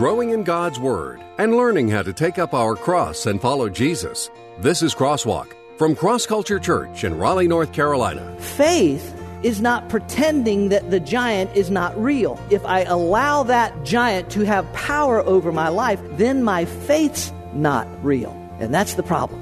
growing in God's Word and learning how to take up our cross and follow Jesus. This is Crosswalk from Cross Culture Church in Raleigh, North Carolina. Faith is not pretending that the giant is not real. If I allow that giant to have power over my life, then my faith's not real. And that's the problem.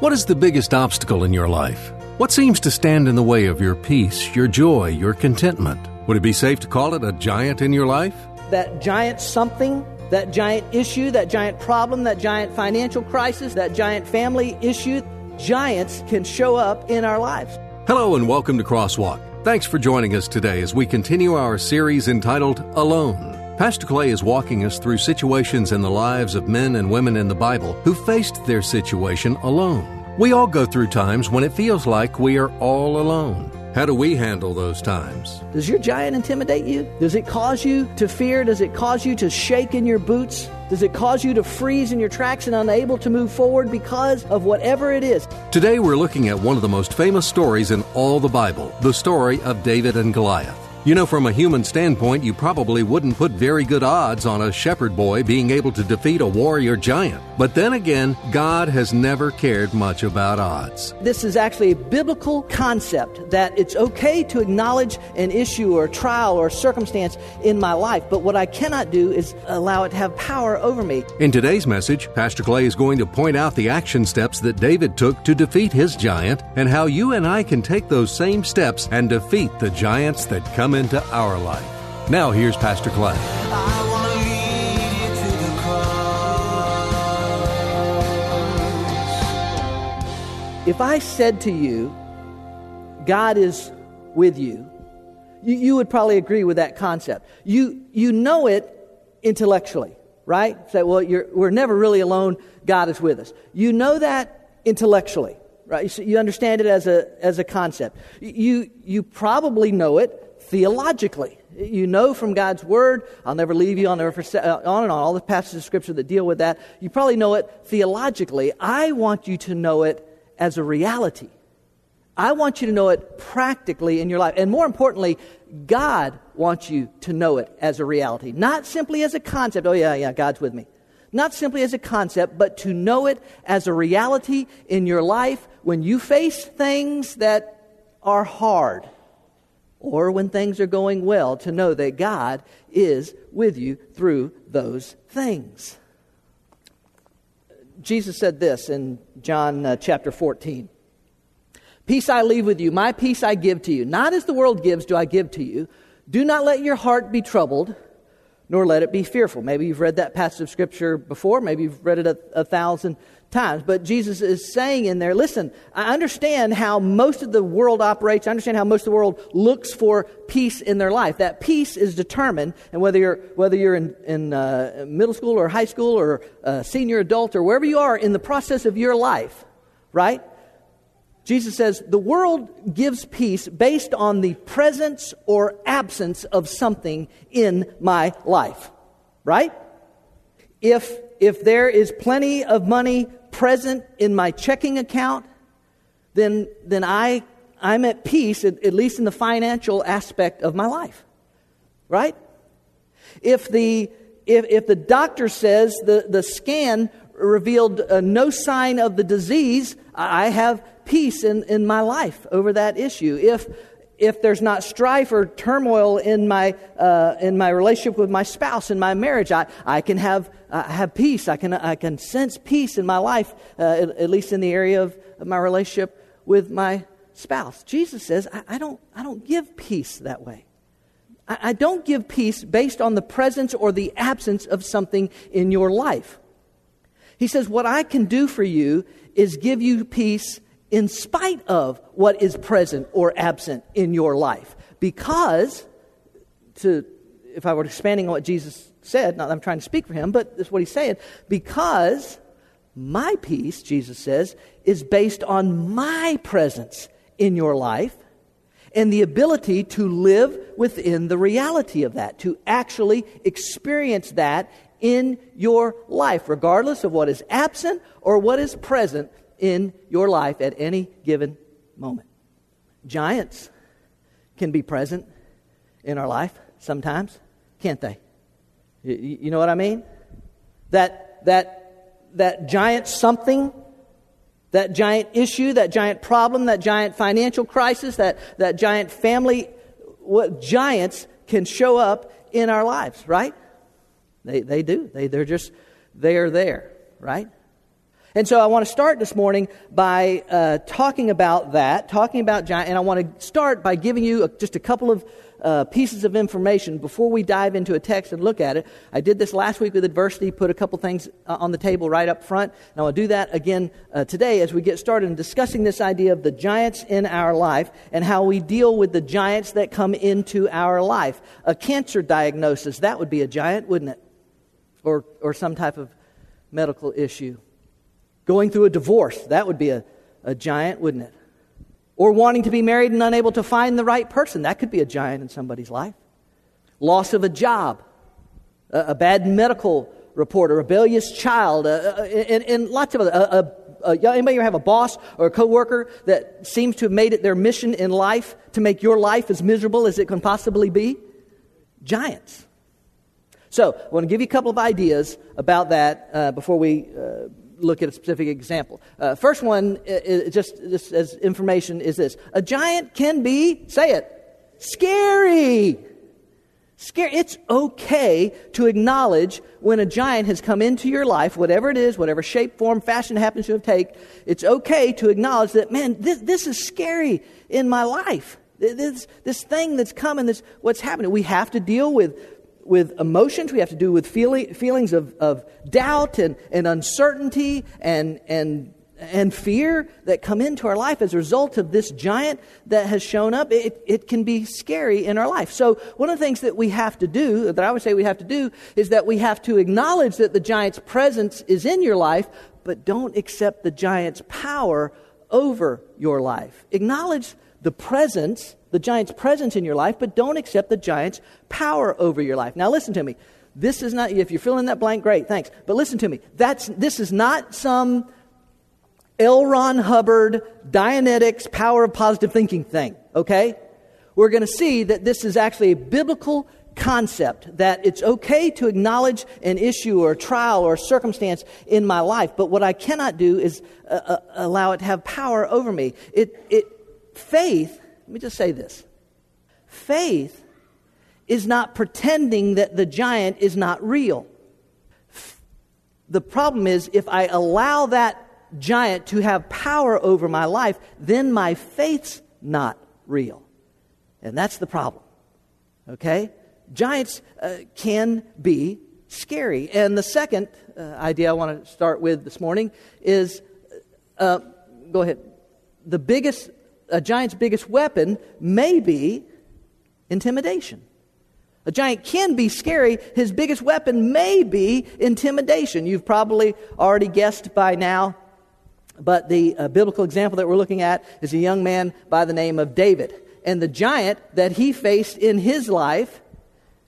What is the biggest obstacle in your life? What seems to stand in the way of your peace, your joy, your contentment? Would it be safe to call it a giant in your life? That giant something, that giant issue, that giant problem, that giant financial crisis, that giant family issue, giants can show up in our lives. Hello and welcome to Crosswalk. Thanks for joining us today as we continue our series entitled Alone. Pastor Clay is walking us through situations in the lives of men and women in the Bible who faced their situation alone. We all go through times when it feels like we are all alone. How do we handle those times? Does your giant intimidate you? Does it cause you to fear? Does it cause you to shake in your boots? Does it cause you to freeze in your tracks and unable to move forward because of whatever it is? Today we're looking at one of the most famous stories in all the Bible the story of David and Goliath. You know, from a human standpoint, you probably wouldn't put very good odds on a shepherd boy being able to defeat a warrior giant. But then again, God has never cared much about odds. This is actually a biblical concept that it's okay to acknowledge an issue or trial or circumstance in my life, but what I cannot do is allow it to have power over me. In today's message, Pastor Clay is going to point out the action steps that David took to defeat his giant and how you and I can take those same steps and defeat the giants that come into our life. Now, here's Pastor Clay. If I said to you, God is with you, you, you would probably agree with that concept. You, you know it intellectually, right? Say, well, we're never really alone. God is with us. You know that intellectually, right? You, you understand it as a, as a concept. You, you probably know it theologically. You know from God's Word, I'll never leave you, I'll never uh, on and on, all the passages of Scripture that deal with that. You probably know it theologically. I want you to know it as a reality. I want you to know it practically in your life. And more importantly, God wants you to know it as a reality. Not simply as a concept, oh, yeah, yeah, God's with me. Not simply as a concept, but to know it as a reality in your life when you face things that are hard or when things are going well, to know that God is with you through those things. Jesus said this in John uh, chapter 14 Peace I leave with you, my peace I give to you. Not as the world gives, do I give to you. Do not let your heart be troubled, nor let it be fearful. Maybe you've read that passage of Scripture before, maybe you've read it a, a thousand times. But Jesus is saying in there, listen, I understand how most of the world operates. I understand how most of the world looks for peace in their life. That peace is determined, and whether you're, whether you're in, in uh, middle school or high school or senior adult or wherever you are in the process of your life, right? Jesus says the world gives peace based on the presence or absence of something in my life, right? If, if there is plenty of money present in my checking account, then, then I, I'm at peace, at, at least in the financial aspect of my life. Right? If the, if, if the doctor says the, the scan revealed uh, no sign of the disease, I have peace in, in my life over that issue. If if there's not strife or turmoil in my, uh, in my relationship with my spouse, in my marriage, I, I can have, uh, have peace. I can, I can sense peace in my life, uh, at, at, least in the area of, my relationship with my spouse. Jesus says, I, I, don't, I don't give peace that way. I don't give peace based on the presence or the absence of something in your life. He says, What I can do for you is give you peace in spite of what is present or absent in your life. Because, to, if I were expanding on what Jesus said, not that I'm trying to speak for him, but that's what he's saying, because my peace, Jesus says, is based on my presence in your life and the ability to live within the reality of that, to actually experience that in your life, regardless of what is absent or what is present in your life at any given moment. Giants can be present in our life sometimes, can't they? You, know what I mean? that, that, that giant something, that giant issue, that giant problem, that giant financial crisis, that, that giant family, what giants can show up in our lives, right? They, they do. They, they're just, they're there, right? And so I want to start this morning by uh, talking about that, talking about giant, and I want to start by giving you just a couple of uh, pieces of information before we dive into a text and look at it. I did this last week with adversity, put a couple things uh, on the table right up front, and I'll do that again uh, today as we get started in discussing this idea of the giants in our life and how we deal with the giants that come into our life. A cancer diagnosis, that would be a giant, wouldn't it? Or, or some type of medical issue Going through a divorce, that would be a, a giant, wouldn't it? Or wanting to be married and unable to find the right person, that could be a giant in somebody's life. Loss of a job, a, a bad medical report, a rebellious child, and, and, lots of other. A, a, anybody ever have a boss or a coworker that seems to have made it their mission in life to make your life as miserable as it can possibly be? Giants. So, I want to give you a couple of ideas about that uh, before we uh, look at a specific example. Uh, first one, is just, just as information, is this A giant can be, say it, scary. Scary. It's okay to acknowledge when a giant has come into your life, whatever it is, whatever shape, form, fashion happens to have taken. It's okay to acknowledge that, man, this, this is scary in my life. This, this thing that's coming, this, what's happening. We have to deal with with emotions, we have to do with feeling, feelings of, of doubt and, and uncertainty and, and, and fear that come into our life as a result of this giant that has shown up. It, it can be scary in our life. So, one of the things that we have to do, that I would say we have to do, is that we have to acknowledge that the giant's presence is in your life, but don't accept the giant's power over your life. Acknowledge the presence the giant's presence in your life, but don't accept the giant's power over your life. Now, listen to me. This is not, if you're filling that blank, great, thanks. But listen to me. That's, this is not some L. Ron Hubbard, Dianetics, power of positive thinking thing, okay? We're going to see that this is actually a biblical concept that it's okay to acknowledge an issue or trial or circumstance in my life, but what I cannot do is uh, uh, allow it to have power over me. It, it, faith let me just say this faith is not pretending that the giant is not real. The problem is, if I allow that giant to have power over my life, then my faith's not real. And that's the problem. Okay? Giants uh, can be scary. And the second uh, idea I want to start with this morning is uh, go ahead. The biggest a giant's biggest weapon may be intimidation. A giant can be scary. His biggest weapon may be intimidation. You've probably already guessed by now, but the uh, biblical example that we're looking at is a young man by the name of David. And the giant that he faced in his life,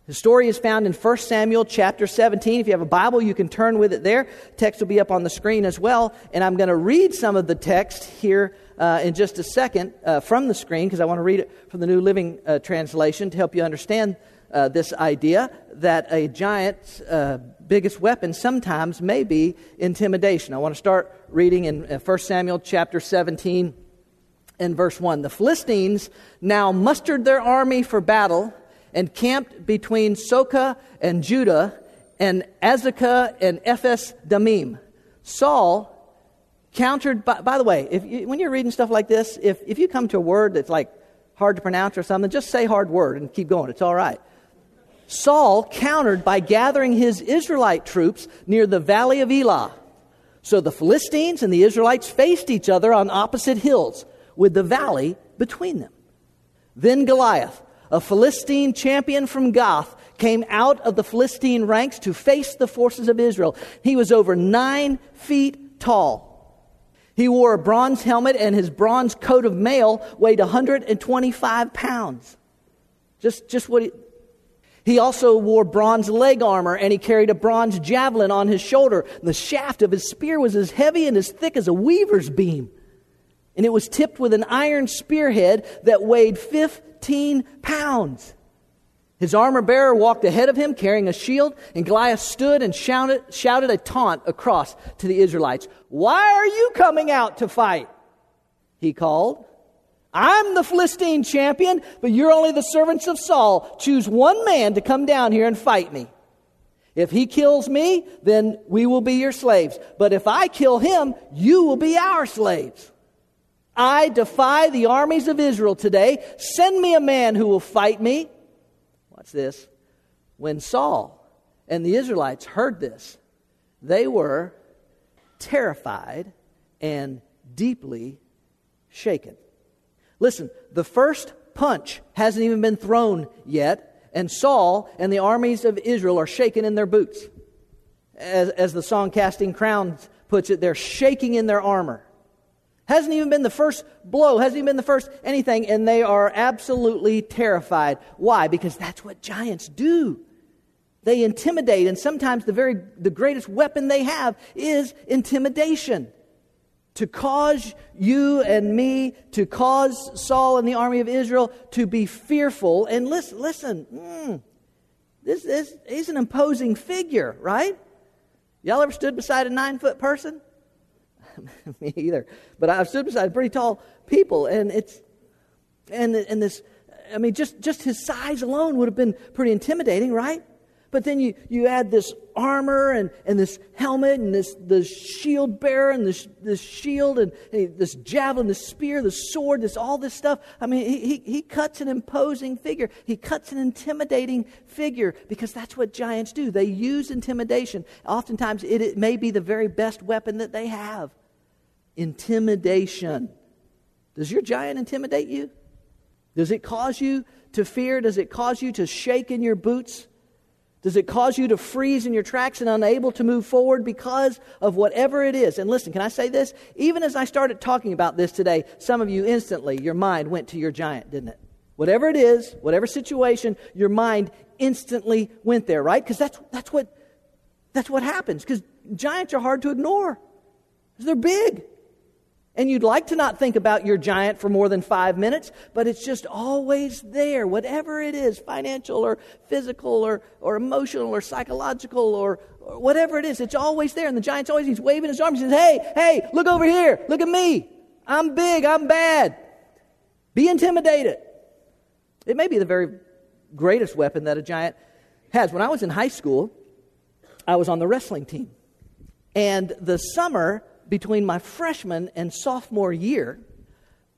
the story is found in 1 Samuel chapter 17. If you have a Bible, you can turn with it there. Text will be up on the screen as well. And I'm going to read some of the text here uh, in just a second uh, from the screen because I want to read it from the New Living uh, Translation to help you understand uh, this idea that a giant's uh, biggest weapon sometimes may be intimidation. I want to start reading in 1 uh, Samuel chapter 17 and verse 1. The Philistines now mustered their army for battle and camped between Socoh and Judah and Azekah and Ephes Dammim. Saul countered. By, by the way if you, when you're reading stuff like this if, if you come to a word that's like hard to pronounce or something just say hard word and keep going. It's all right. Saul countered by gathering his israelite troops near the valley of elah. So the philistines and the israelites faced each other on opposite hills with the valley between them. Then goliath a philistine champion from gath came out of the philistine ranks to face the forces of israel. He was over nine feet tall he wore a bronze helmet, and his bronze coat of mail weighed 125 pounds. Just, just what he. He also wore bronze leg armor, and he carried a bronze javelin on his shoulder. The shaft of his spear was as heavy and as thick as a weaver's beam. And it was tipped with an iron spearhead that weighed 15 pounds. His armor bearer walked ahead of him carrying a shield, and Goliath stood and shouted, shouted a taunt across to the Israelites. Why are you coming out to fight? He called. I'm the Philistine champion, but you're only the servants of Saul. Choose one man to come down here and fight me. If he kills me, then we will be your slaves. But if I kill him, you will be our slaves. I defy the armies of Israel today. Send me a man who will fight me. Watch this. When Saul and the Israelites heard this, they were terrified and deeply shaken. Listen, the first punch hasn't even been thrown yet, and Saul and the armies of Israel are shaking in their boots. As, as the song Casting Crowns puts it, they're shaking in their armor. Hasn't even been the first blow, hasn't even been the first anything, and they are absolutely terrified. Why? Because that's what giants do. They intimidate, and sometimes the very the greatest weapon they have is intimidation to cause you and me, to cause Saul and the army of Israel to be fearful. And listen, listen, mm, this, this, he's an imposing figure, right? Y'all ever stood beside a nine foot person? me either. But I've stood beside pretty tall people, and it's, and, and this, I mean, just, just his size alone would have been pretty intimidating, right? But then you, you add this armor and, and this helmet and this, this shield bearer and this, this shield and, and this javelin, this spear, the sword, this all this stuff. I mean, he, he, he cuts an imposing figure. He cuts an intimidating figure because that's what giants do. They use intimidation. Oftentimes, it, it may be the very best weapon that they have intimidation. Does your giant intimidate you? Does it cause you to fear? Does it cause you to shake in your boots? Does it cause you to freeze in your tracks and unable to move forward because of whatever it is? And listen, can I say this? Even as I started talking about this today, some of you instantly, your mind went to your giant, didn't it? Whatever it is, whatever situation, your mind instantly went there, right? Because that's, that's, what, that's what happens. Because giants are hard to ignore. They're big. And you'd like to not think about your giant for more than five minutes, but it's just always there, whatever it is financial or physical or, or emotional or psychological or, or whatever it is, it's always there. And the giant's always, he's waving his arms. He says, Hey, hey, look over here. Look at me. I'm big. I'm bad. Be intimidated. It may be the very greatest weapon that a giant has. When I was in high school, I was on the wrestling team. And the summer, between my freshman and sophomore year,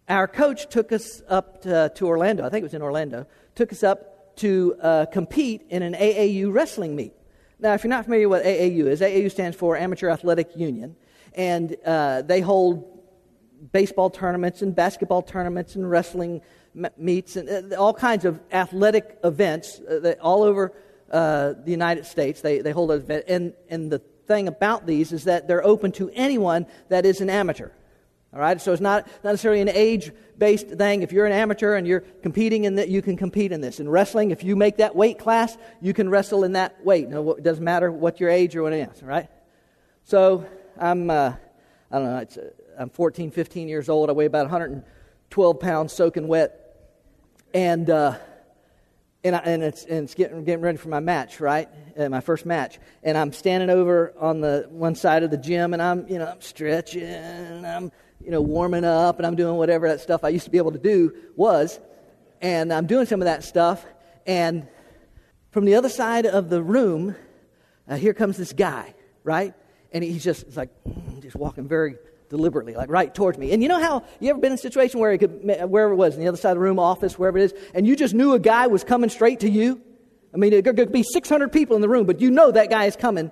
our coach took us up to, to Orlando. I think it was in Orlando. Took us up to uh, compete in an AAU wrestling meet. Now, if you're not familiar with AAU is, AAU stands for Amateur Athletic Union, and uh, they hold baseball tournaments and basketball tournaments and wrestling meets and uh, all kinds of athletic events uh, all over uh, the United States. They, they hold those events, and, and the thing about these is that they're open to anyone that is an amateur. All right, so it's not, necessarily an age based thing. If you're an amateur and you're competing in that, you can compete in this. In wrestling, if you make that weight class, you can wrestle in that weight. No, it doesn't matter what your age or what it is, right? So I'm, uh, I don't know, it's, uh, I'm 14, 15 years old. I weigh about 112 pounds soaking wet. And uh, and, I, and, it's, and it's getting, getting ready for my match, right? Uh, my first match. And I'm standing over on the one side of the gym, and I'm, you know, I'm stretching, and I'm, you know, warming up, and I'm doing whatever that stuff I used to be able to do was. And I'm doing some of that stuff, and from the other side of the room, uh, here comes this guy, right? And he's just, like, just walking very deliberately, like right towards me. And you know how you ever been in a situation where it could, wherever it was, in the other side of the room, office, wherever it is, and you just knew a guy was coming straight to you? I mean, it could be 600 people in the room, but you know that guy is coming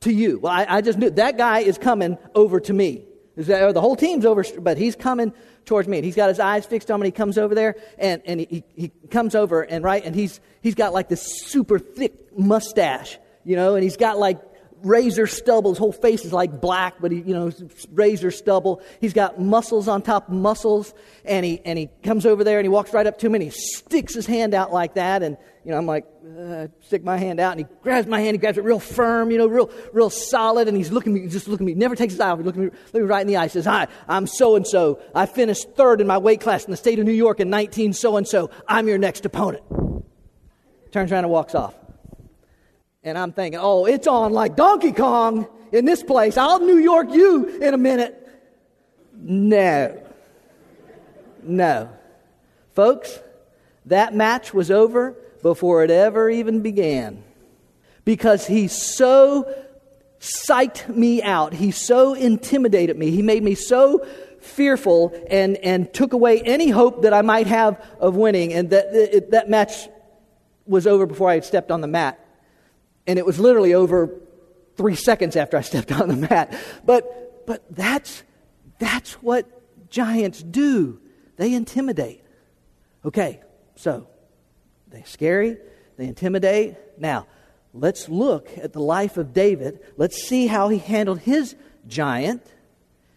to you. Well, I, I just knew that guy is coming over to me. The whole team's over, but he's coming towards me. And he's got his eyes fixed on me. He comes over there, and, and he, he comes over, and right, and he's, he's got like this super thick mustache, you know, and he's got like razor stubble. His whole face is like black, but he, you know, razor stubble. He's got muscles on top of muscles, and he and he comes over there and he walks right up to me and he sticks his hand out like that, and you know, I'm like, uh, stick my hand out, and he grabs my hand. He grabs it real firm, you know, real real solid, and he's looking at me, just looking at me, never takes his eye off. He looks me, looks me right in the eye. He says, "Hi, I'm so and so. I finished third in my weight class in the state of New York in 19 so and so. I'm your next opponent." turns around and walks off. And I'm thinking, oh, it's on like Donkey Kong in this place. I'll New York you in a minute. No. No. Folks, that match was over before it ever even began. Because he so psyched me out. He so intimidated me. He made me so fearful and, and took away any hope that I might have of winning. And that, it, that match was over before I had stepped on the mat. And it was literally over three seconds after I stepped on the mat. But, but that's, that's what giants do. They intimidate. Okay, so they're scary, they intimidate. Now, let's look at the life of David. Let's see how he handled his giant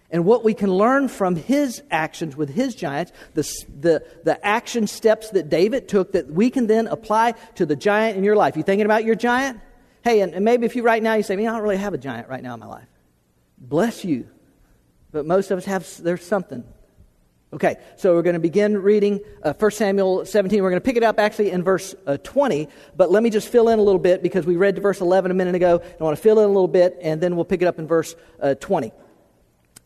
and what we can learn from his actions with his giants, the, the, the action steps that David took that we can then apply to the giant in your life. You thinking about your giant? Hey, and, and maybe if you right now you say, I don't really have a giant right now in my life. Bless you. But most of us have, there's something. Okay, so we're going to begin reading uh, 1 Samuel 17. We're going to pick it up actually in verse uh, 20, but let me just fill in a little bit because we read to verse 11 a minute ago. I want to fill in a little bit, and then we'll pick it up in verse uh, 20.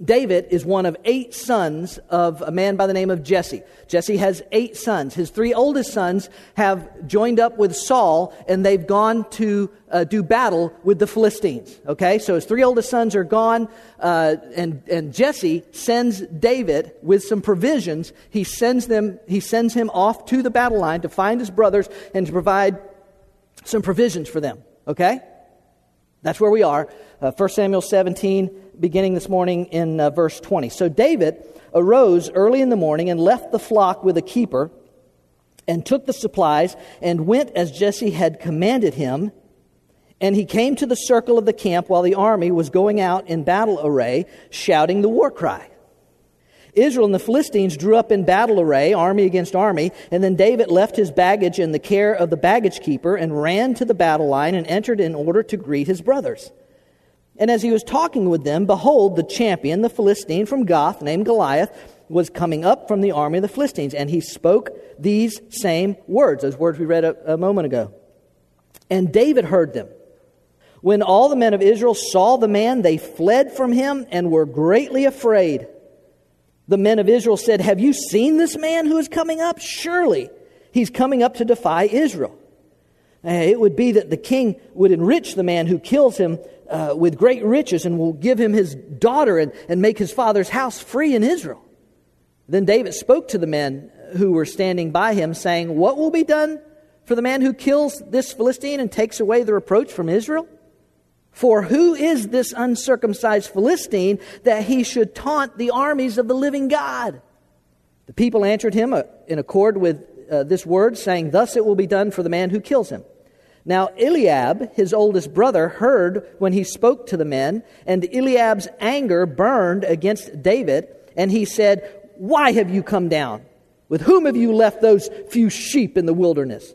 David is one of eight sons of a man by the name of Jesse. Jesse has eight sons. His three oldest sons have joined up with Saul and they've gone to uh, do battle with the Philistines. Okay, so his three oldest sons are gone, uh, and, and Jesse sends David with some provisions. He sends, them, he sends him off to the battle line to find his brothers and to provide some provisions for them. Okay? That's where we are. Uh, 1 Samuel 17 beginning this morning in uh, verse 20. So David arose early in the morning and left the flock with a keeper and took the supplies and went as Jesse had commanded him. And he came to the circle of the camp while the army was going out in battle array, shouting the war cry. Israel and the Philistines drew up in battle array, army against army, and then David left his baggage in the care of the baggage keeper and ran to the battle line and entered in order to greet his brothers. And as he was talking with them, behold, the champion, the Philistine from Gath, named Goliath, was coming up from the army of the Philistines. And he spoke these same words, those words we read a, a moment ago. And David heard them. When all the men of Israel saw the man, they fled from him and were greatly afraid. The men of Israel said, Have you seen this man who is coming up? Surely he's coming up to defy Israel. Eh, it would be that the king would enrich the man who kills him uh, with great riches and will give him his daughter and, and make his father's house free in Israel. Then David spoke to the men who were standing by him, saying, What will be done for the man who kills this Philistine and takes away the reproach from Israel? For who is this uncircumcised Philistine that he should taunt the armies of the living God? The people answered him uh, in accord with uh, this word, saying, Thus it will be done for the man who kills him. Now Eliab, his oldest brother, heard when he spoke to the men, and Eliab's anger burned against David, and he said, Why have you come down? With whom have you left those few sheep in the wilderness?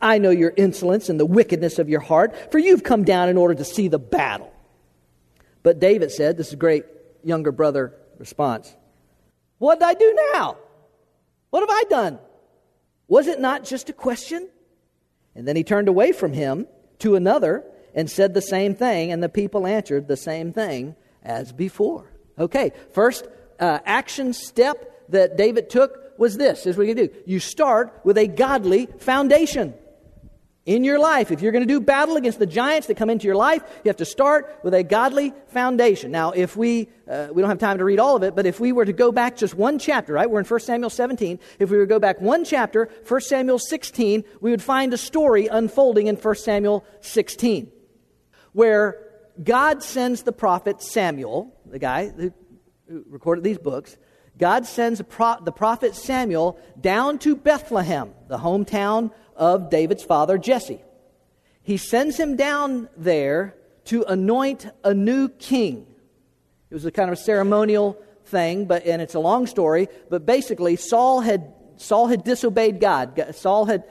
I know your insolence and the wickedness of your heart, for you've come down in order to see the battle. But David said, This is a great younger brother response. What did I do now? What have I done? Was it not just a question? And then he turned away from him to another and said the same thing, and the people answered the same thing as before. Okay, first uh, action step that David took was this. Is what you do. You start with a godly foundation in your life. If you're going to do battle against the giants that come into your life, you have to start with a godly foundation. Now, if we, uh, we don't have time to read all of it, but if we were to go back just one chapter, right? We're in 1 Samuel 17. If we were to go back one chapter, 1 Samuel 16, we would find a story unfolding in 1 Samuel 16 where God sends the prophet Samuel, the guy who recorded these books, God sends pro- the prophet Samuel down to Bethlehem, the hometown of David's father, Jesse. He sends him down there to anoint a new king. It was a kind of a ceremonial thing, but and it's a long story. But basically, Saul had Saul had disobeyed God. Saul had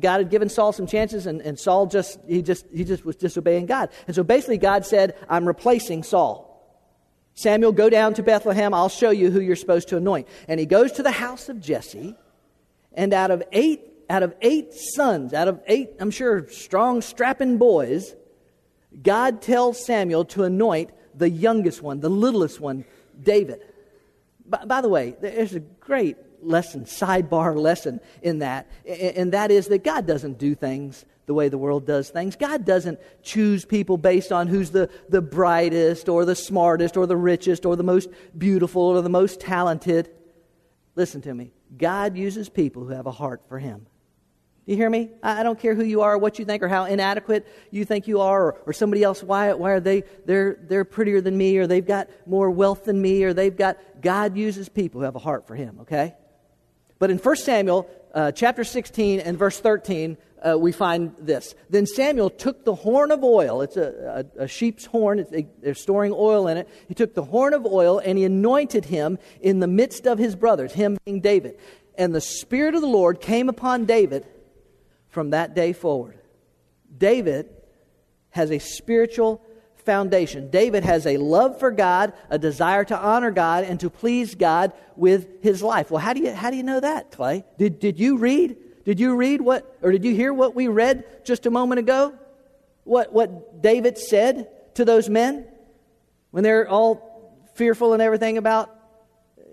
God had given Saul some chances, and, and Saul just he just he just was disobeying God. And so basically, God said, "I'm replacing Saul." Samuel, go down to Bethlehem. I'll show you who you're supposed to anoint. And he goes to the house of Jesse, and out of eight out of eight sons, out of eight, I'm sure, strong, strapping boys, God tells Samuel to anoint the youngest one, the littlest one, David. By, by the way, there's a great lesson, sidebar lesson in that, and that is that God doesn't do things the way the world does things. God doesn't choose people based on who's the, the brightest or the smartest or the richest or the most beautiful or the most talented. Listen to me. God uses people who have a heart for Him. You hear me? I don't care who you are, what you think, or how inadequate you think you are, or, or somebody else. Why, why are they? They're, they're prettier than me, or they've got more wealth than me, or they've got. God uses people who have a heart for Him. Okay. But in 1 Samuel uh, chapter 16 and verse 13, uh, we find this. Then Samuel took the horn of oil. It's a, a, a sheep's horn. A, they're storing oil in it. He took the horn of oil and he anointed him in the midst of his brothers, him being David. And the Spirit of the Lord came upon David from that day forward. David has a spiritual foundation. David has a love for God, a desire to honor God, and to please God with his life. Well, how do you, how do you know that, Clay? Did, did you read? Did you read what, or did you hear what we read just a moment ago? What, what David said to those men when they're all fearful and everything about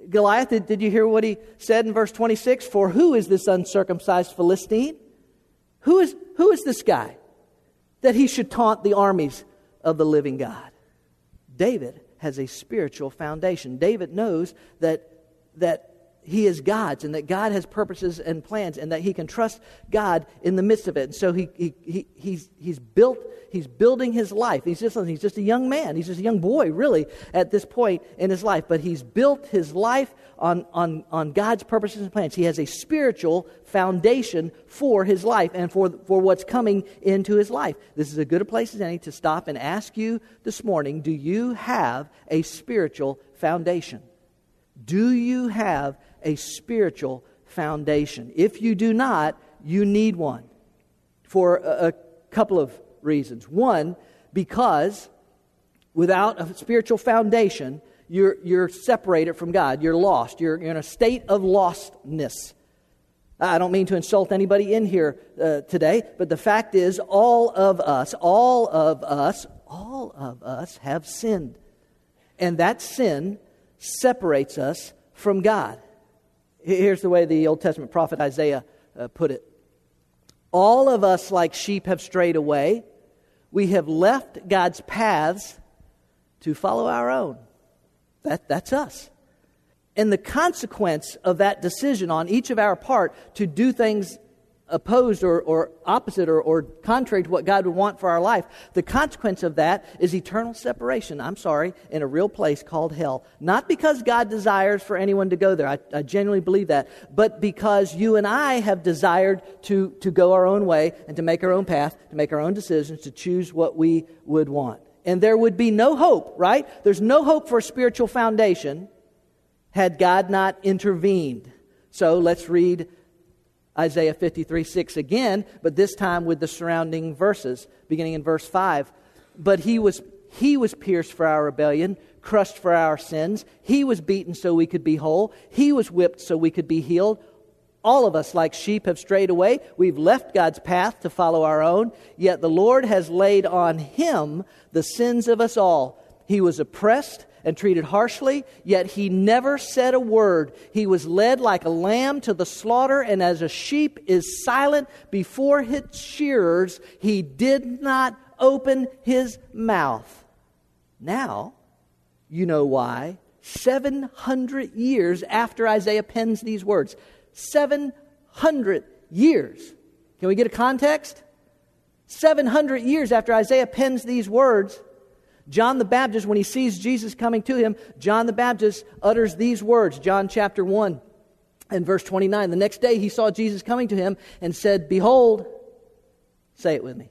Goliath? Did, did you hear what he said in verse 26? For who is this uncircumcised Philistine? Who is, who is this guy that he should taunt the armies of the living God? David has a spiritual foundation. David knows that, that he is God's and that God has purposes and plans and that he can trust God in the midst of it. And so he, he, he, he's, he's built, he's building his life. He's just, he's just a young man. He's just a young boy, really, at this point in his life. But he's built his life on, on, on God's purposes and plans. He has a spiritual foundation for his life and for, for what's coming into his life. This is a good a place as any to stop and ask you this morning do you have a spiritual foundation? Do you have a spiritual foundation? If you do not, you need one for a, couple of reasons. One, because without a spiritual foundation, you're, you're separated from God. You're lost. You're, you're in a state of lostness. I don't mean to insult anybody in here uh, today, but the fact is, all of us, all of us, all of us have sinned. And that sin separates us from God. Here's the way the Old Testament prophet Isaiah uh, put it All of us, like sheep, have strayed away. We have left God's paths to follow our own. That, that's us. And the consequence of that decision on each of our part to do things opposed or, or opposite or, or contrary to what God would want for our life, the consequence of that is eternal separation, I'm sorry, in a real place called hell. Not because God desires for anyone to go there, I, I genuinely believe that, but because you and I have desired to, to go our own way and to make our own path, to make our own decisions, to choose what we would want. And there would be no hope, right? There's no hope for a spiritual foundation had God not intervened. So let's read Isaiah 53 6 again, but this time with the surrounding verses, beginning in verse 5. But he was, he was pierced for our rebellion, crushed for our sins. He was beaten so we could be whole. He was whipped so we could be healed. All of us, like sheep, have strayed away. We've left God's path to follow our own. Yet the Lord has laid on him the sins of us all. He was oppressed and treated harshly, yet he never said a word. He was led like a lamb to the slaughter, and as a sheep is silent before its shearers, he did not open his mouth. Now, you know why. 700 years after Isaiah pens these words. 700 years. Can we get a context? 700 years after Isaiah pens these words, John the Baptist, when he sees Jesus coming to him, John the Baptist utters these words, John chapter 1 and verse 29. The next day he saw Jesus coming to him and said, Behold, say it with me,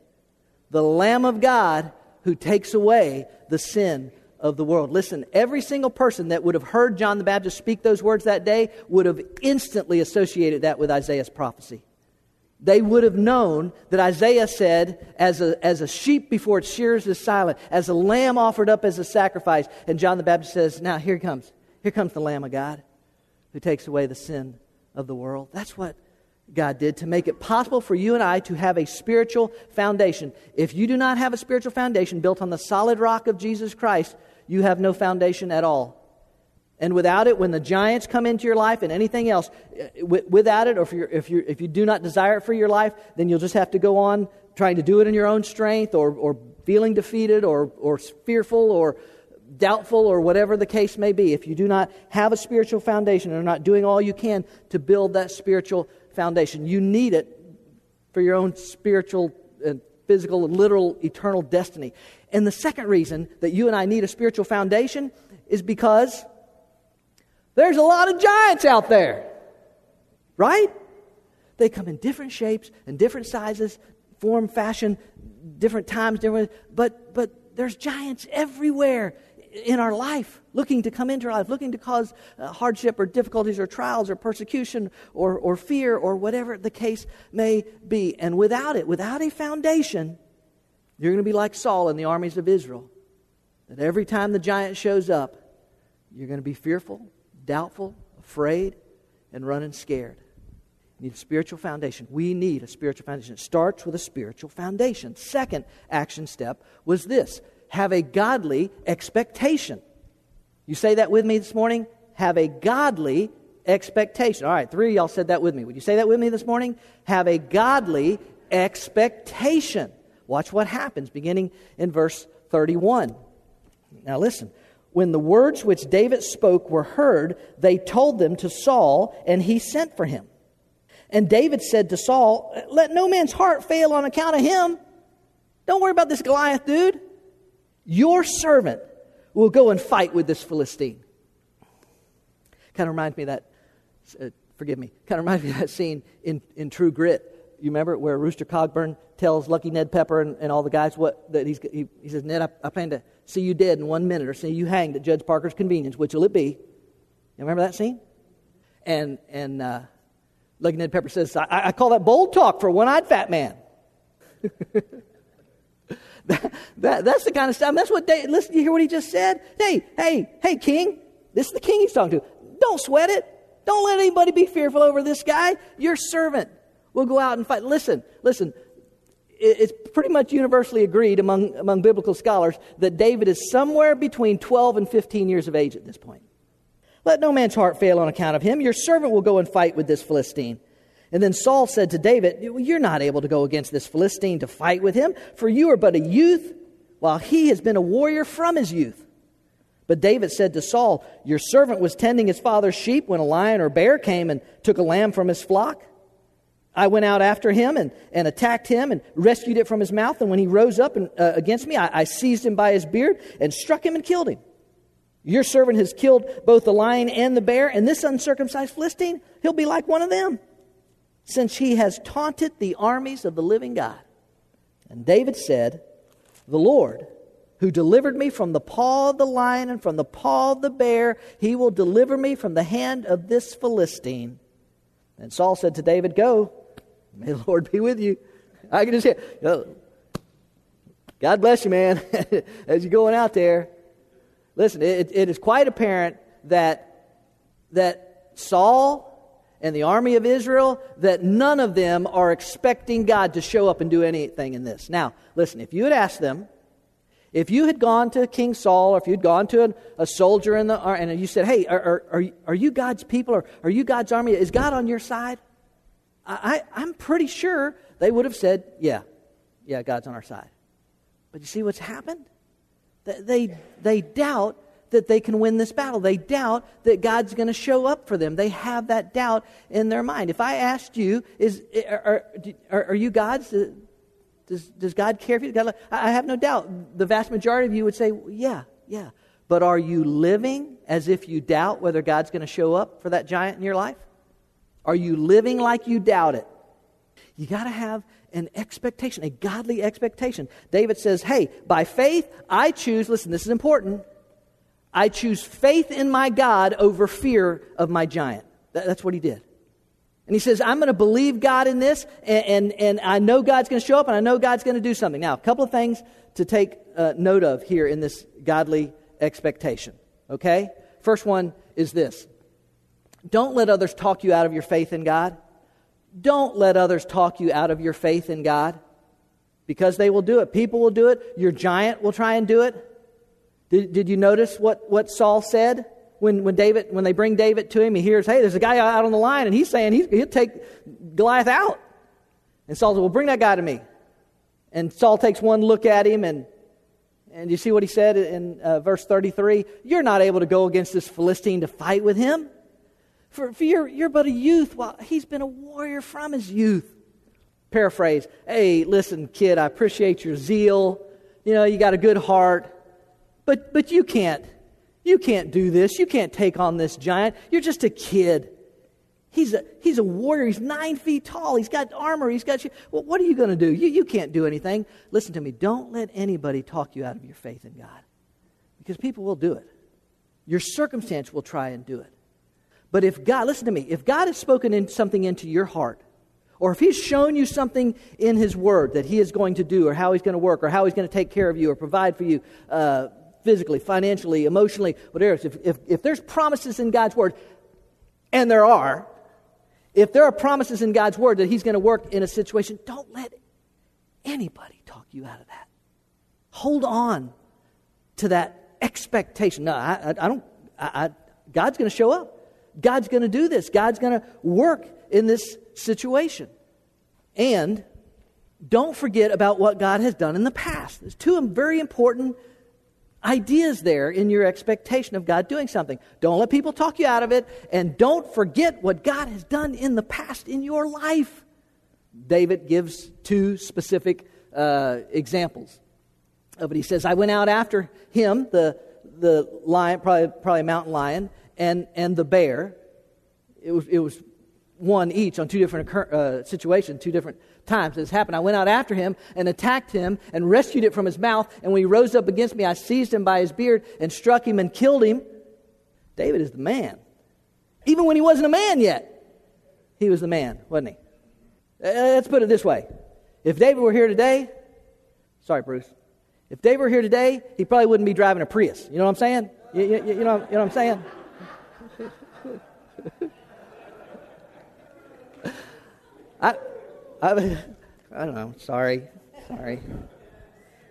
the Lamb of God who takes away the sin of the world. Listen, every single person that would have heard John the Baptist speak those words that day would have instantly associated that with Isaiah's prophecy they would have known that Isaiah said, as a, as a sheep before its shears is silent, as a lamb offered up as a sacrifice. And John the Baptist says, Now here comes. Here comes the Lamb of God who takes away the sin of the world. That's what God did to make it possible for you and I to have a spiritual foundation. If you do not have a spiritual foundation built on the solid rock of Jesus Christ, you have no foundation at all. And without it, when the giants come into your life and anything else, eh, without it, or if, you're, if, you're, if you do not desire it for your life, then you'll just have to go on trying to do it in your own strength or, or feeling defeated or, or fearful or doubtful or whatever the case may be. If you do not have a spiritual foundation and are not doing all you can to build that spiritual foundation, you need it for your own spiritual and physical and literal eternal destiny. And the second reason that you and I need a spiritual foundation is because there's a lot of giants out there, right? They come in different shapes and different sizes, form, fashion, different times, different. But but there's giants everywhere in our life, looking to come into our life, looking to cause uh, hardship or difficulties or trials or persecution or, or fear or whatever the case may be. And without it, without a foundation, you're going to be like Saul in the armies of Israel. That every time the giant shows up, you're going to be fearful, doubtful, afraid, and running scared. You need a spiritual foundation. We need a spiritual foundation. It starts with a spiritual foundation. Second action step was this have a godly expectation. You say that with me this morning? Have a godly expectation. All right, three of y'all said that with me. Would you say that with me this morning? Have a godly expectation. Watch what happens beginning in verse 31. Now listen. When the words which David spoke were heard, they told them to Saul, and he sent for him. And David said to Saul, Let no man's heart fail on account of him. Don't worry about this Goliath dude. Your servant will go and fight with this Philistine. Kind of reminds me of that, uh, forgive me, kind of reminds me of that scene in, in True Grit. You remember where Rooster Cogburn tells Lucky Ned Pepper and, and all the guys what that he's, he, he says, Ned, I, I plan to see you dead in one minute or see you hanged at Judge Parker's convenience. Which will it be? You remember that scene? And, and uh, Lucky Ned Pepper says, I, I call that bold talk for one eyed fat man. that, that, that's the kind of stuff. That's what they, listen, you hear what he just said? Hey, hey, hey, king. This is the king he's talking to. Don't sweat it. Don't let anybody be fearful over this guy. Your servant will go out and fight. Listen, listen. It's pretty much universally agreed among, among biblical scholars that David is somewhere between 12 and 15 years of age at this point. Let no man's heart fail on account of him. Your servant will go and fight with this Philistine. And then Saul said to David, You're not able to go against this Philistine to fight with him, for you are but a youth, while he has been a warrior from his youth. But David said to Saul, Your servant was tending his father's sheep when a lion or bear came and took a lamb from his flock. I went out after him and, and attacked him and rescued it from his mouth. And when he rose up and, uh, against me, I, I seized him by his beard and struck him and killed him. Your servant has killed both the lion and the bear, and this uncircumcised Philistine, he'll be like one of them since he has taunted the armies of the living God. And David said, The Lord, who delivered me from the paw of the lion and from the paw of the bear, he will deliver me from the hand of this Philistine. And Saul said to David, Go, may the Lord be with you. I can just hear, God bless you, man, as you're going out there. Listen, it, it is quite apparent that, that Saul and the army of Israel that none of them are expecting God to show up and do anything in this. Now, listen, if you had asked them, if you had gone to King Saul or if you'd gone to a soldier in the and you said, "Hey, are, are, are you God's people or are you God's army? Is God on your side?" I, I'm pretty sure they would have said, "Yeah, yeah, God's on our side." But you see what's happened? They, they doubt that they can win this battle. They doubt that God's going to show up for them. They have that doubt in their mind. If I asked you, is, are, are, are you God's? Does, does God care for you? God, I have no doubt. The vast majority of you would say, yeah, yeah. But are you living as if you doubt whether God's going to show up for that giant in your life? Are you living like you doubt it? You got to have an expectation, a godly expectation. David says, Hey, by faith, I choose, listen, this is important. I choose faith in my God over fear of my giant. That's what he did. And he says, I'm going to believe God in this, and, and, and I know God's going to show up, and I know God's going to do something. Now, a couple of things to take uh, note of here in this godly expectation. Okay? First one is this don't let others talk you out of your faith in God. Don't let others talk you out of your faith in God because they will do it. People will do it. Your giant will try and do it. Did, did you notice what, what Saul said? When, when, David, when they bring David to him, he hears, hey, there's a guy out on the line, and he's saying he's, he'll take Goliath out. And Saul says, well, bring that guy to me. And Saul takes one look at him, and, and you see what he said in uh, verse 33? You're not able to go against this Philistine to fight with him. For, for you're, you're but a youth. while he's been a warrior from his youth. Paraphrase, hey, listen, kid, I appreciate your zeal. You know, you got a good heart. But, but you can't. You can't do this. You can't take on this giant. You're just a kid. He's a, he's a warrior. He's nine feet tall. He's got armor. He's got. Well, what are you going to do? You, you can't do anything. Listen to me. Don't let anybody talk you out of your faith in God because people will do it. Your circumstance will try and do it. But if God, listen to me, if God has spoken in something into your heart, or if He's shown you something in His Word that He is going to do, or how He's going to work, or how He's going to take care of you, or provide for you, uh, physically, financially, emotionally, whatever. If, if, if there's promises in God's Word, and there are, if there are promises in God's Word that He's going to work in a situation, don't let anybody talk you out of that. Hold on to that expectation. No, I, I, I don't, I, God's going to show up. God's going to do this. God's going to work in this situation. And don't forget about what God has done in the past. There's two very important ideas there in your expectation of God doing something. Don't let people talk you out of it, and don't forget what God has done in the past in your life. David gives two specific uh, examples of it. He says, I went out after him, the, the lion, probably, probably mountain lion, and, and the bear. It was, it was one each on two different uh, situations, two different times this happened. I went out after him and attacked him and rescued it from his mouth. And when he rose up against me, I seized him by his beard and struck him and killed him. David is the man. Even when he wasn't a man yet, he was the man, wasn't he? Uh, let's put it this way. If David were here today, sorry, Bruce. If David were here today, he probably wouldn't be driving a Prius. You know what I'm saying? You, you, you know, you know what I'm saying? I, I, I don't know. Sorry. Sorry.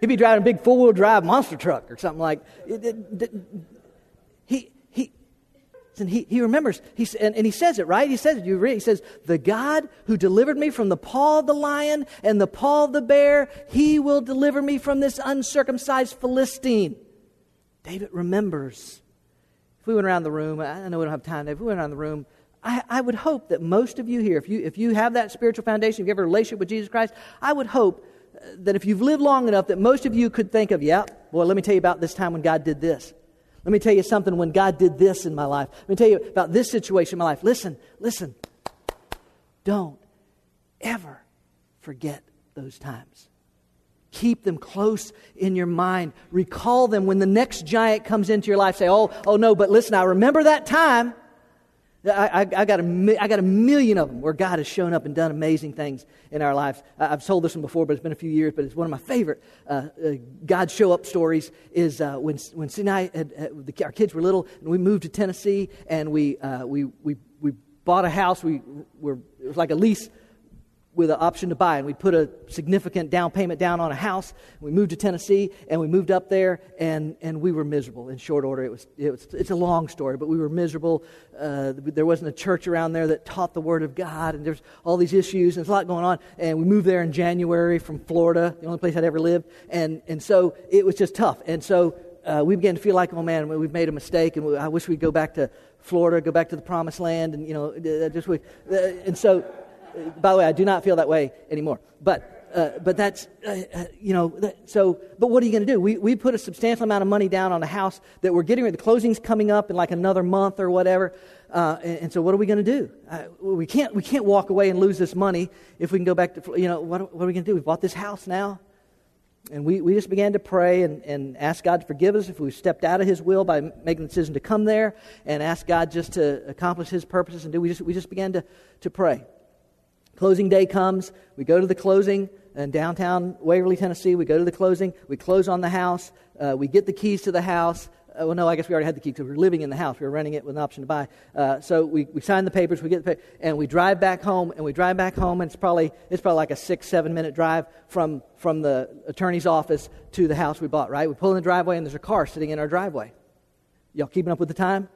He'd be driving a big four wheel drive monster truck or something like he he and he, he remembers he, and, and he says it right he says it you read he says the god who delivered me from the paw of the lion and the paw of the bear he will deliver me from this uncircumcised philistine david remembers if we went around the room i know we don't have time if we went around the room I, I, would hope that most of you here, if you, if you have that spiritual foundation, if you have a relationship with Jesus Christ, I would hope uh, that if you've lived long enough, that most of you could think of, yeah, boy, let me tell you about this time when God did this. Let me tell you something when God did this in my life. Let me tell you about this situation in my life. Listen, listen. Don't ever forget those times. Keep them close in your mind. Recall them when the next giant comes into your life. Say, oh, oh no, but listen, I remember that time. I, I, I, got a, I got a million of them where God has shown up and done amazing things in our lives. I, have told this one before, but it's been a few years. But it's one of my favorite uh, uh, God show up stories. Is uh, when when Sinai had, had, the, our kids were little and we moved to Tennessee and we uh, we we we bought a house. We were it was like a lease with an option to buy. And we put a significant down payment down on a house. We moved to Tennessee, and we moved up there, and, and we were miserable in short order. It was, it was, it's a long story, but we were miserable. Uh, there wasn't a church around there that taught the Word of God, and there's all these issues, and there's a lot going on. And we moved there in January from Florida, the only place I'd ever lived. And, and so it was just tough. And so uh, we began to feel like, oh man, we've made a mistake, and we, I wish we'd go back to Florida, go back to the promised land, and, you know, just we, uh, and so by the way, I do not feel that way anymore. But uh, but that's, uh, uh, you know, that, so, but what are you going to do? We, we put a substantial amount of money down on a house that we're getting, the closing's coming up in like another month or whatever. Uh, and, and, so what are we going to do? Uh, we, can't, we can't walk away and lose this money if we can go back to, you know, what, what are we going to do? We bought this house now. And we, we just began to pray and, and ask God to forgive us if we stepped out of His will by making the decision to come there and ask God just to accomplish His purposes and do. We just, we just began to, to pray. Closing day comes. We go to the closing in downtown Waverly, Tennessee. We go to the closing. We close on the house. Uh, we get the keys to the house. well, no, I guess we already had the keys because we were living in the house. We were renting it with an option to buy. Uh, so we, we signed the papers, we get the and we drive back home, and we drive back home, and it's probably, it's probably like a six, seven minute drive from, from the attorney's office to the house we bought, right? We pull in the driveway, and there's a car sitting in our driveway. Y'all keeping up with the time?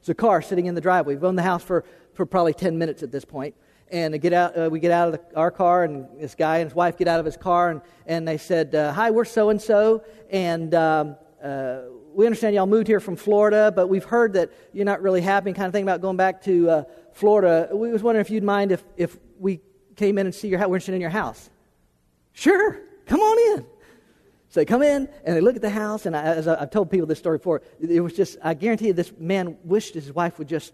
There's a car sitting in the driveway. We've owned the house for, for probably 10 minutes at this point and get out, uh, we get out of the, our car, and this guy and his wife get out of his car, and, and they said, uh, Hi, we're so and so, and um, uh, we understand y'all moved here from Florida, but we've heard that you're not really happy, and kind of thinking about going back to uh, Florida. We was wondering if you'd mind if, if we came in and see your house. We're interested in your house. Sure, come on in. So they come in and they look at the house, and I, as I, have told people this story before, it was just, I guarantee you, this man wished his wife would just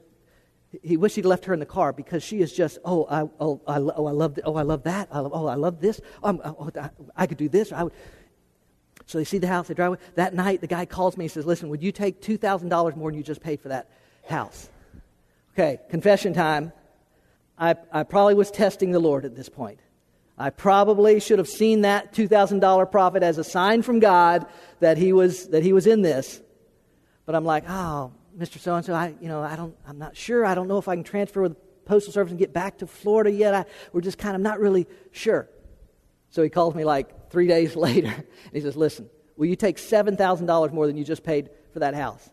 he wished he'd left her in the car because she is just, oh, I, oh, I, oh, I love, oh, I love that. I love, oh, I love this. Um, oh, I, I could do this. I would. So they see the house, they drive away. That night, the guy calls me and says, listen, would you take $2,000 more than you just paid for that house? Okay, confession time. I, I probably was testing the Lord at this point. I probably should have seen that $2,000 profit as a sign from God that he was, that he was in this. But I'm like, oh, Mr. So and so, I, you know, I don't, I'm not sure. I don't know if I can transfer with the Postal Service and get back to Florida yet. I, we're just kind of not really sure. So he calls me like three days later and he says, Listen, will you take $7,000 more than you just paid for that house?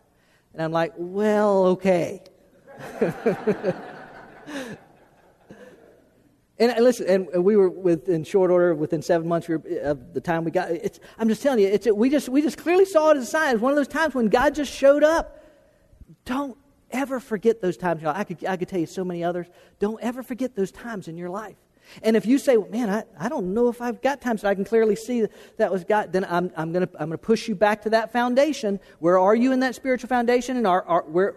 And I'm like, Well, okay. And, listen, and, we were within short order, within seven months uh, of the time we got. It's, I'm just telling you, it's, we just we just clearly saw it as a sign. It's one of those times when God just showed up. Don't ever forget those times. I could, I could tell you so many others. Don't ever forget those times in your life. And if you say, well, man, I, I don't know if I've got times so I can clearly see that, was God, then I'm, I'm going to I'm gonna push you back to that foundation. Where are you in that spiritual foundation? And are, are, where,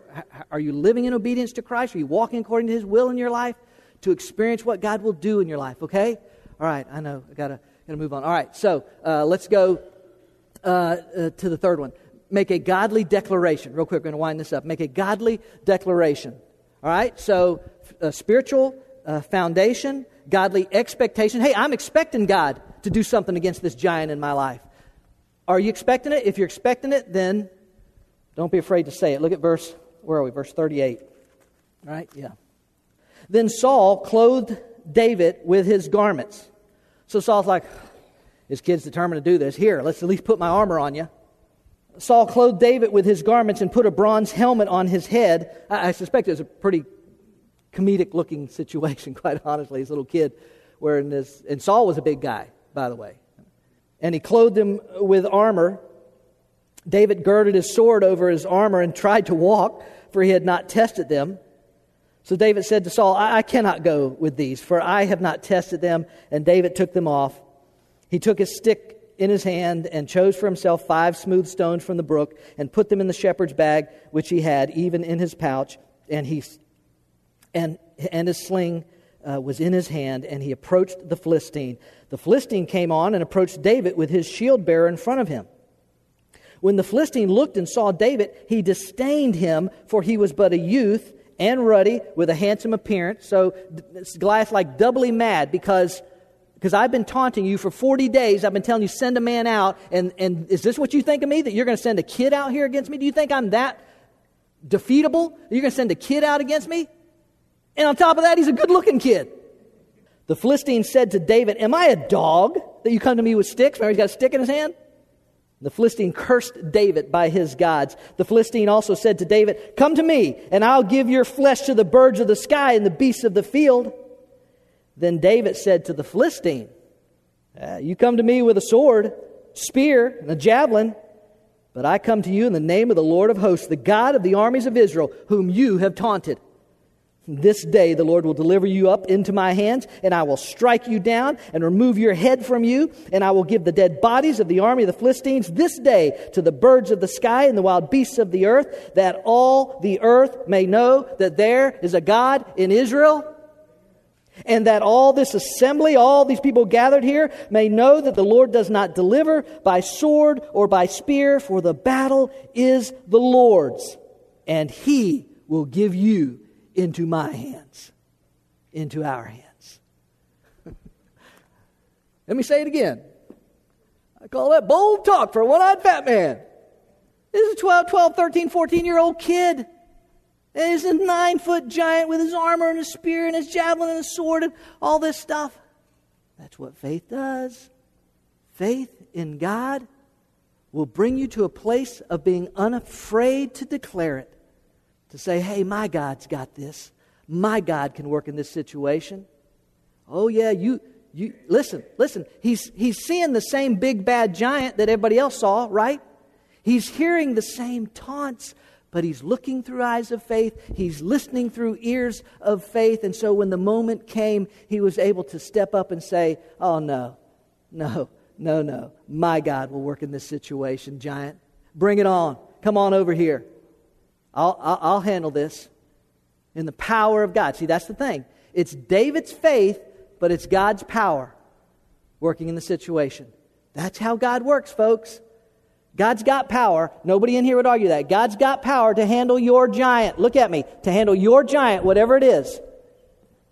are you living in obedience to Christ? Are you walking according to His will in your life to experience what God will do in your life? Okay? All right, I know. i got to move on. All right, so uh, let's go uh, uh, to the third one make a godly declaration. Real quick, we're going to wind this up. Make a godly declaration. All right? So, spiritual uh, foundation, godly expectation. Hey, I'm expecting God to do something against this giant in my life. Are you expecting it? If you're expecting it, then don't be afraid to say it. Look at verse, where are we? Verse 38. All right? Yeah. Then Saul clothed David with his garments. So Saul's like, his kid's determined to do this. Here, let's at least put my armor on you. Saul clothed David with his garments and put a bronze helmet on his head. I, I suspect it was a pretty comedic looking situation, quite honestly, his little kid wearing this. And Saul was a big guy, by the way. And he clothed him with armor. David girded his sword over his armor and tried to walk, for he had not tested them. So David said to Saul, I, I cannot go with these, for I have not tested them. And David took them off. He took his stick in his hand and chose for himself five smooth stones from the brook and put them in the shepherd's bag which he had, even in his pouch. And, he, and, and his sling uh, was in his hand, and he approached the Philistine. The Philistine came on and approached David with his shield bearer in front of him. When the Philistine looked and saw David, he disdained him, for he was but a youth and ruddy with a handsome appearance. So Goliath like doubly mad because because I've been taunting you for 40 days. I've been telling you, send a man out. And, and is this what you think of me? That you're going to send a kid out here against me? Do you think I'm that defeatable? You're going to send a kid out against me? And on top of that, he's a good looking kid. The Philistine said to David, Am I a dog that you come to me with sticks? Remember, he's got a stick in his hand? The Philistine cursed David by his gods. The Philistine also said to David, Come to me, and I'll give your flesh to the birds of the sky and the beasts of the field. Then David said to the Philistine, uh, You come to me with a sword, spear, and a javelin, but I come to you in the name of the Lord of hosts, the God of the armies of Israel, whom you have taunted. This day the Lord will deliver you up into my hands, and I will strike you down and remove your head from you, and I will give the dead bodies of the army of the Philistines this day to the birds of the sky and the wild beasts of the earth, that all the earth may know that there is a God in Israel and that all this assembly, all these people gathered here, may know that the Lord does not deliver by sword or by spear, for the battle is the Lord's, and he will give you into my hands, into our hands. Let me say it again. I call that bold talk for a one eyed fat man. This is a 12, 12 13, 14 year old kid. He's a nine foot giant with his armor and his spear and his javelin and his sword and all this stuff. That's what faith does. Faith in God will bring you to a place of being unafraid to declare it. To say, hey, my God's got this. My God can work in this situation. Oh, yeah, you, you listen, listen. He's, he's seeing the same big bad giant that everybody else saw, right? He's hearing the same taunts, but he's looking through eyes of faith. He's listening through ears of faith. And so when the moment came, he was able to step up and say, Oh, no, no, no, no. My God will work in this situation, giant. Bring it on. Come on over here. I'll, I'll, I'll handle this in the power of God. See, that's the thing. It's David's faith, but it's God's power working in the situation. That's how God works, folks. God's got power. Nobody in here would argue that. God's got power to handle your giant. Look at me. To handle your giant, whatever it is.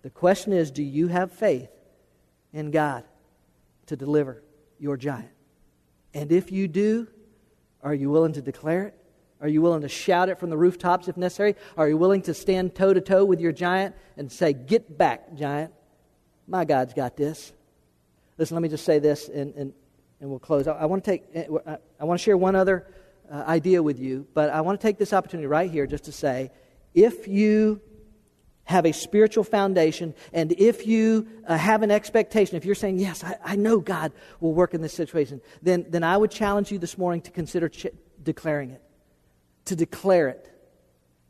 The question is do you have faith in God to deliver your giant? And if you do, are you willing to declare it? Are you willing to shout it from the rooftops if necessary? Are you willing to stand toe to toe with your giant and say, Get back, giant? My God's got this. Listen, let me just say this, and, and and we'll close. I, I want to take. Eh, I want to share one other uh, idea with you, but I want to take this opportunity right here just to say, if you have a spiritual foundation, and if you uh, have an expectation, if you're saying, Yes, I, I, know God will work in this situation, then, then I would challenge you this morning to consider ch- declaring it, to declare it.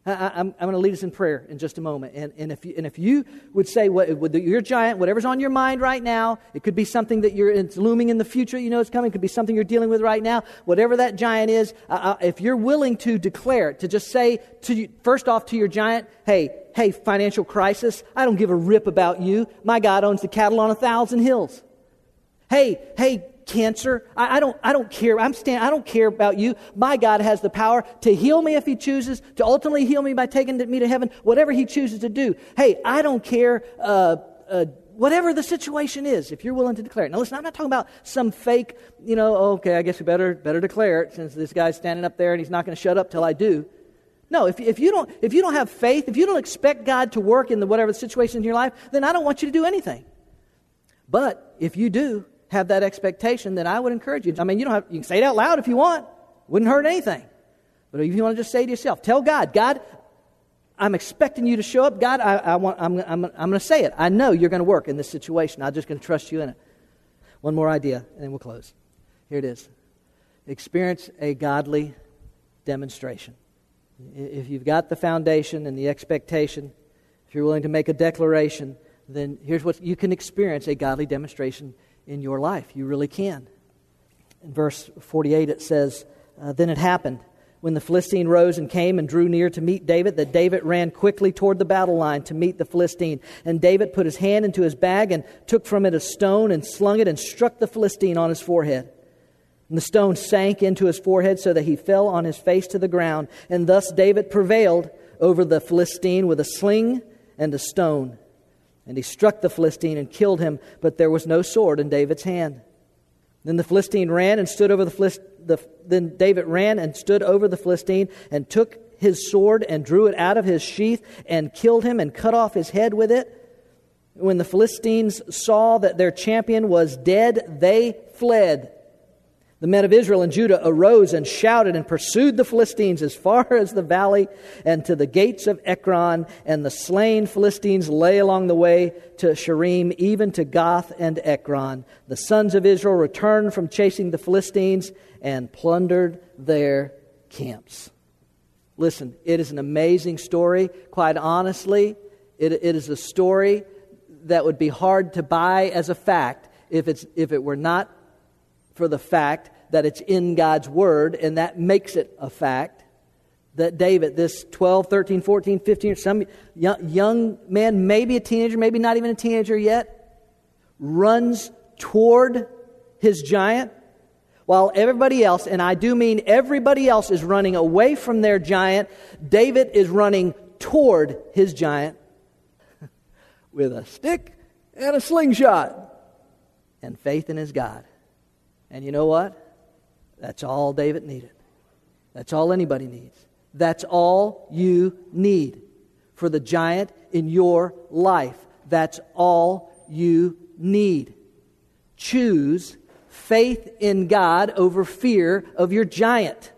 I, am going to lead us in prayer in just a moment. And, and, if, you, and if you would say, what, your giant, whatever's on your mind right now, it could be something that you're, it's looming in the future, you know it's coming, it could be something you're dealing with right now, whatever that giant is, uh, if you're willing to declare it, to just say, to you, first off to your giant, hey, hey, financial crisis, I don't give a rip about you. My God owns the cattle on a thousand hills. Hey, hey, cancer. I, I, don't, I don't care. I'm stand, I don't care about you. My God has the power to heal me if He chooses, to ultimately heal me by taking me to heaven, whatever He chooses to do. Hey, I don't care. Uh, uh, whatever the situation is, if you're willing to declare it. Now, listen, I'm not talking about some fake, you know, okay, I guess we better, better declare it since this guy's standing up there and he's not going to shut up till I do. No, if, if, you don't, if you don't have faith, if you don't expect God to work in the whatever the situation in your life, then I don't want you to do anything. But if you do, have that expectation, then I would encourage you. I mean, you don't have, you can say it out loud if you want. Wouldn't hurt anything. But if you want to just say to yourself, tell God, God, I'm expecting you to show up. God, I, I want, I'm, I'm, I'm going to say it. I know you're going to work in this situation. I'm just going to trust you in it. One more idea, and then we'll close. Here it is. Experience a godly demonstration. If you've got the foundation and the expectation, if you're willing to make a declaration, then here's what you can experience a godly demonstration in your life. You really can. In verse 48, it says, uh, Then it happened when the Philistine rose and came and drew near to meet David, that David ran quickly toward the battle line to meet the Philistine. And David put his hand into his bag and took from it a stone and slung it and struck the Philistine on his forehead. And the stone sank into his forehead so that he fell on his face to the ground. And thus David prevailed over the Philistine with a sling and a stone. And he struck the Philistine and killed him, but there was no sword in David's hand. Then the Philistine ran and stood over the, Philist- the then David ran and stood over the Philistine and took his sword and drew it out of his sheath and killed him and cut off his head with it. When the Philistines saw that their champion was dead, they fled. The men of Israel and Judah arose and shouted and pursued the Philistines as far as the valley and to the gates of Ekron, and the slain Philistines lay along the way to Shaaraim, even to Gath and Ekron. The sons of Israel returned from chasing the Philistines and plundered their camps. Listen, it is an amazing story. Quite honestly, it, it is a story that would be hard to buy as a fact if, it's, if it were not for the fact that it's in God's Word, and that makes it a fact that David, this 12, 13, 14, 15, some young, young man, maybe a teenager, maybe not even a teenager yet, runs toward his giant while everybody else, and I do mean everybody else, is running away from their giant. David is running toward his giant with a stick and a slingshot and faith in his God. And you know what? That's all David needed. That's all anybody needs. That's all you need for the giant in your life. That's all you need. Choose faith in God over fear of your giant.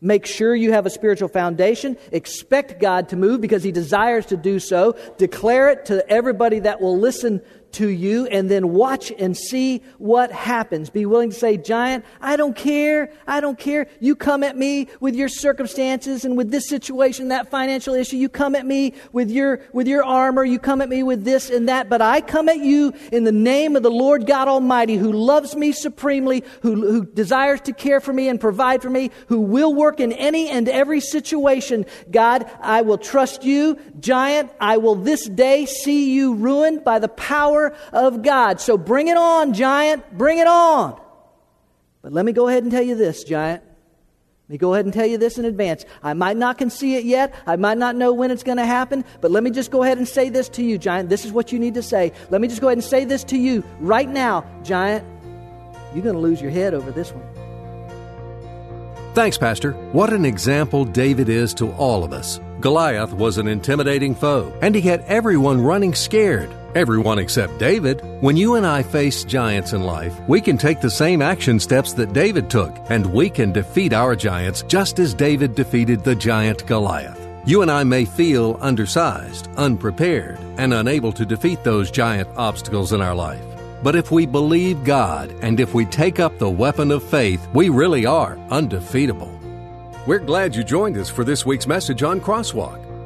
Make sure you have a spiritual foundation. Expect God to move because He desires to do so. Declare it to everybody that will listen to you and then watch and see what happens. Be willing to say, Giant, I don't care. I don't care. You come at me with your circumstances and with this situation, that financial issue. You come at me with your, with your armor. You come at me with this and that. But I come at you in the name of the Lord God Almighty who loves me supremely, who, who desires to care for me and provide for me, who will work in any and every situation. God, I will trust you. Giant, I will this day see you ruined by the power power of God. So bring it on, giant. Bring it on. But let me go ahead and tell you this, giant. Let me go ahead and tell you this in advance. I might not can see it yet. I might not know when it's going to happen. But let me just go ahead and say this to you, giant. This is what you need to say. Let me just go ahead and say this to you right now, giant. You're going to lose your head over this one. Thanks, Pastor. What an example David is to all of us. Goliath was an intimidating foe, and he had everyone running scared. Everyone except David. When you and I face giants in life, we can take the same action steps that David took, and we can defeat our giants just as David defeated the giant Goliath. You and I may feel undersized, unprepared, and unable to defeat those giant obstacles in our life. But if we believe God and if we take up the weapon of faith, we really are undefeatable. We're glad you joined us for this week's message on Crosswalk.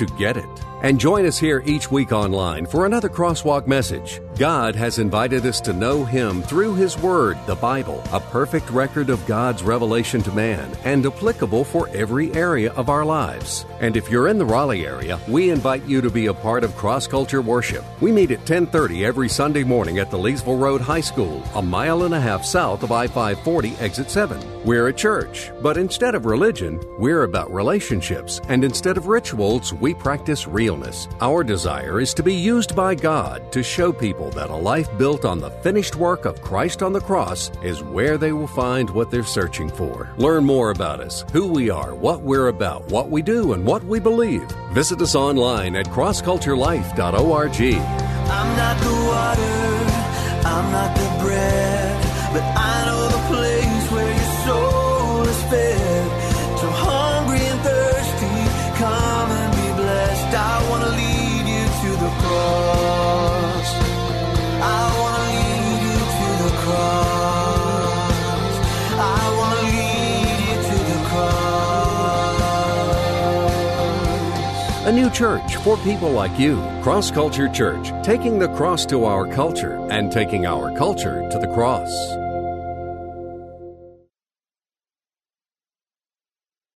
to get it. And join us here each week online for another Crosswalk message. God has invited us to know Him through His Word, the Bible, a perfect record of God's revelation to man and applicable for every area of our lives. And if you're in the Raleigh area, we invite you to be a part of Cross Culture Worship. We meet at 10:30 every Sunday morning at the Leesville Road High School, a mile and a half south of I-540 exit 7. We're a church, but instead of religion, we're about relationships, and instead of rituals, we practice realness. Our desire is to be used by God to show people that a life built on the finished work of Christ on the cross is where they will find what they're searching for. Learn more about us, who we are, what we're about, what we do, and what we believe. Visit us online at crossculturelife.org. I'm not the water, I'm not the bread, but I know A new church for people like you. Cross Culture Church, taking the cross to our culture and taking our culture to the cross.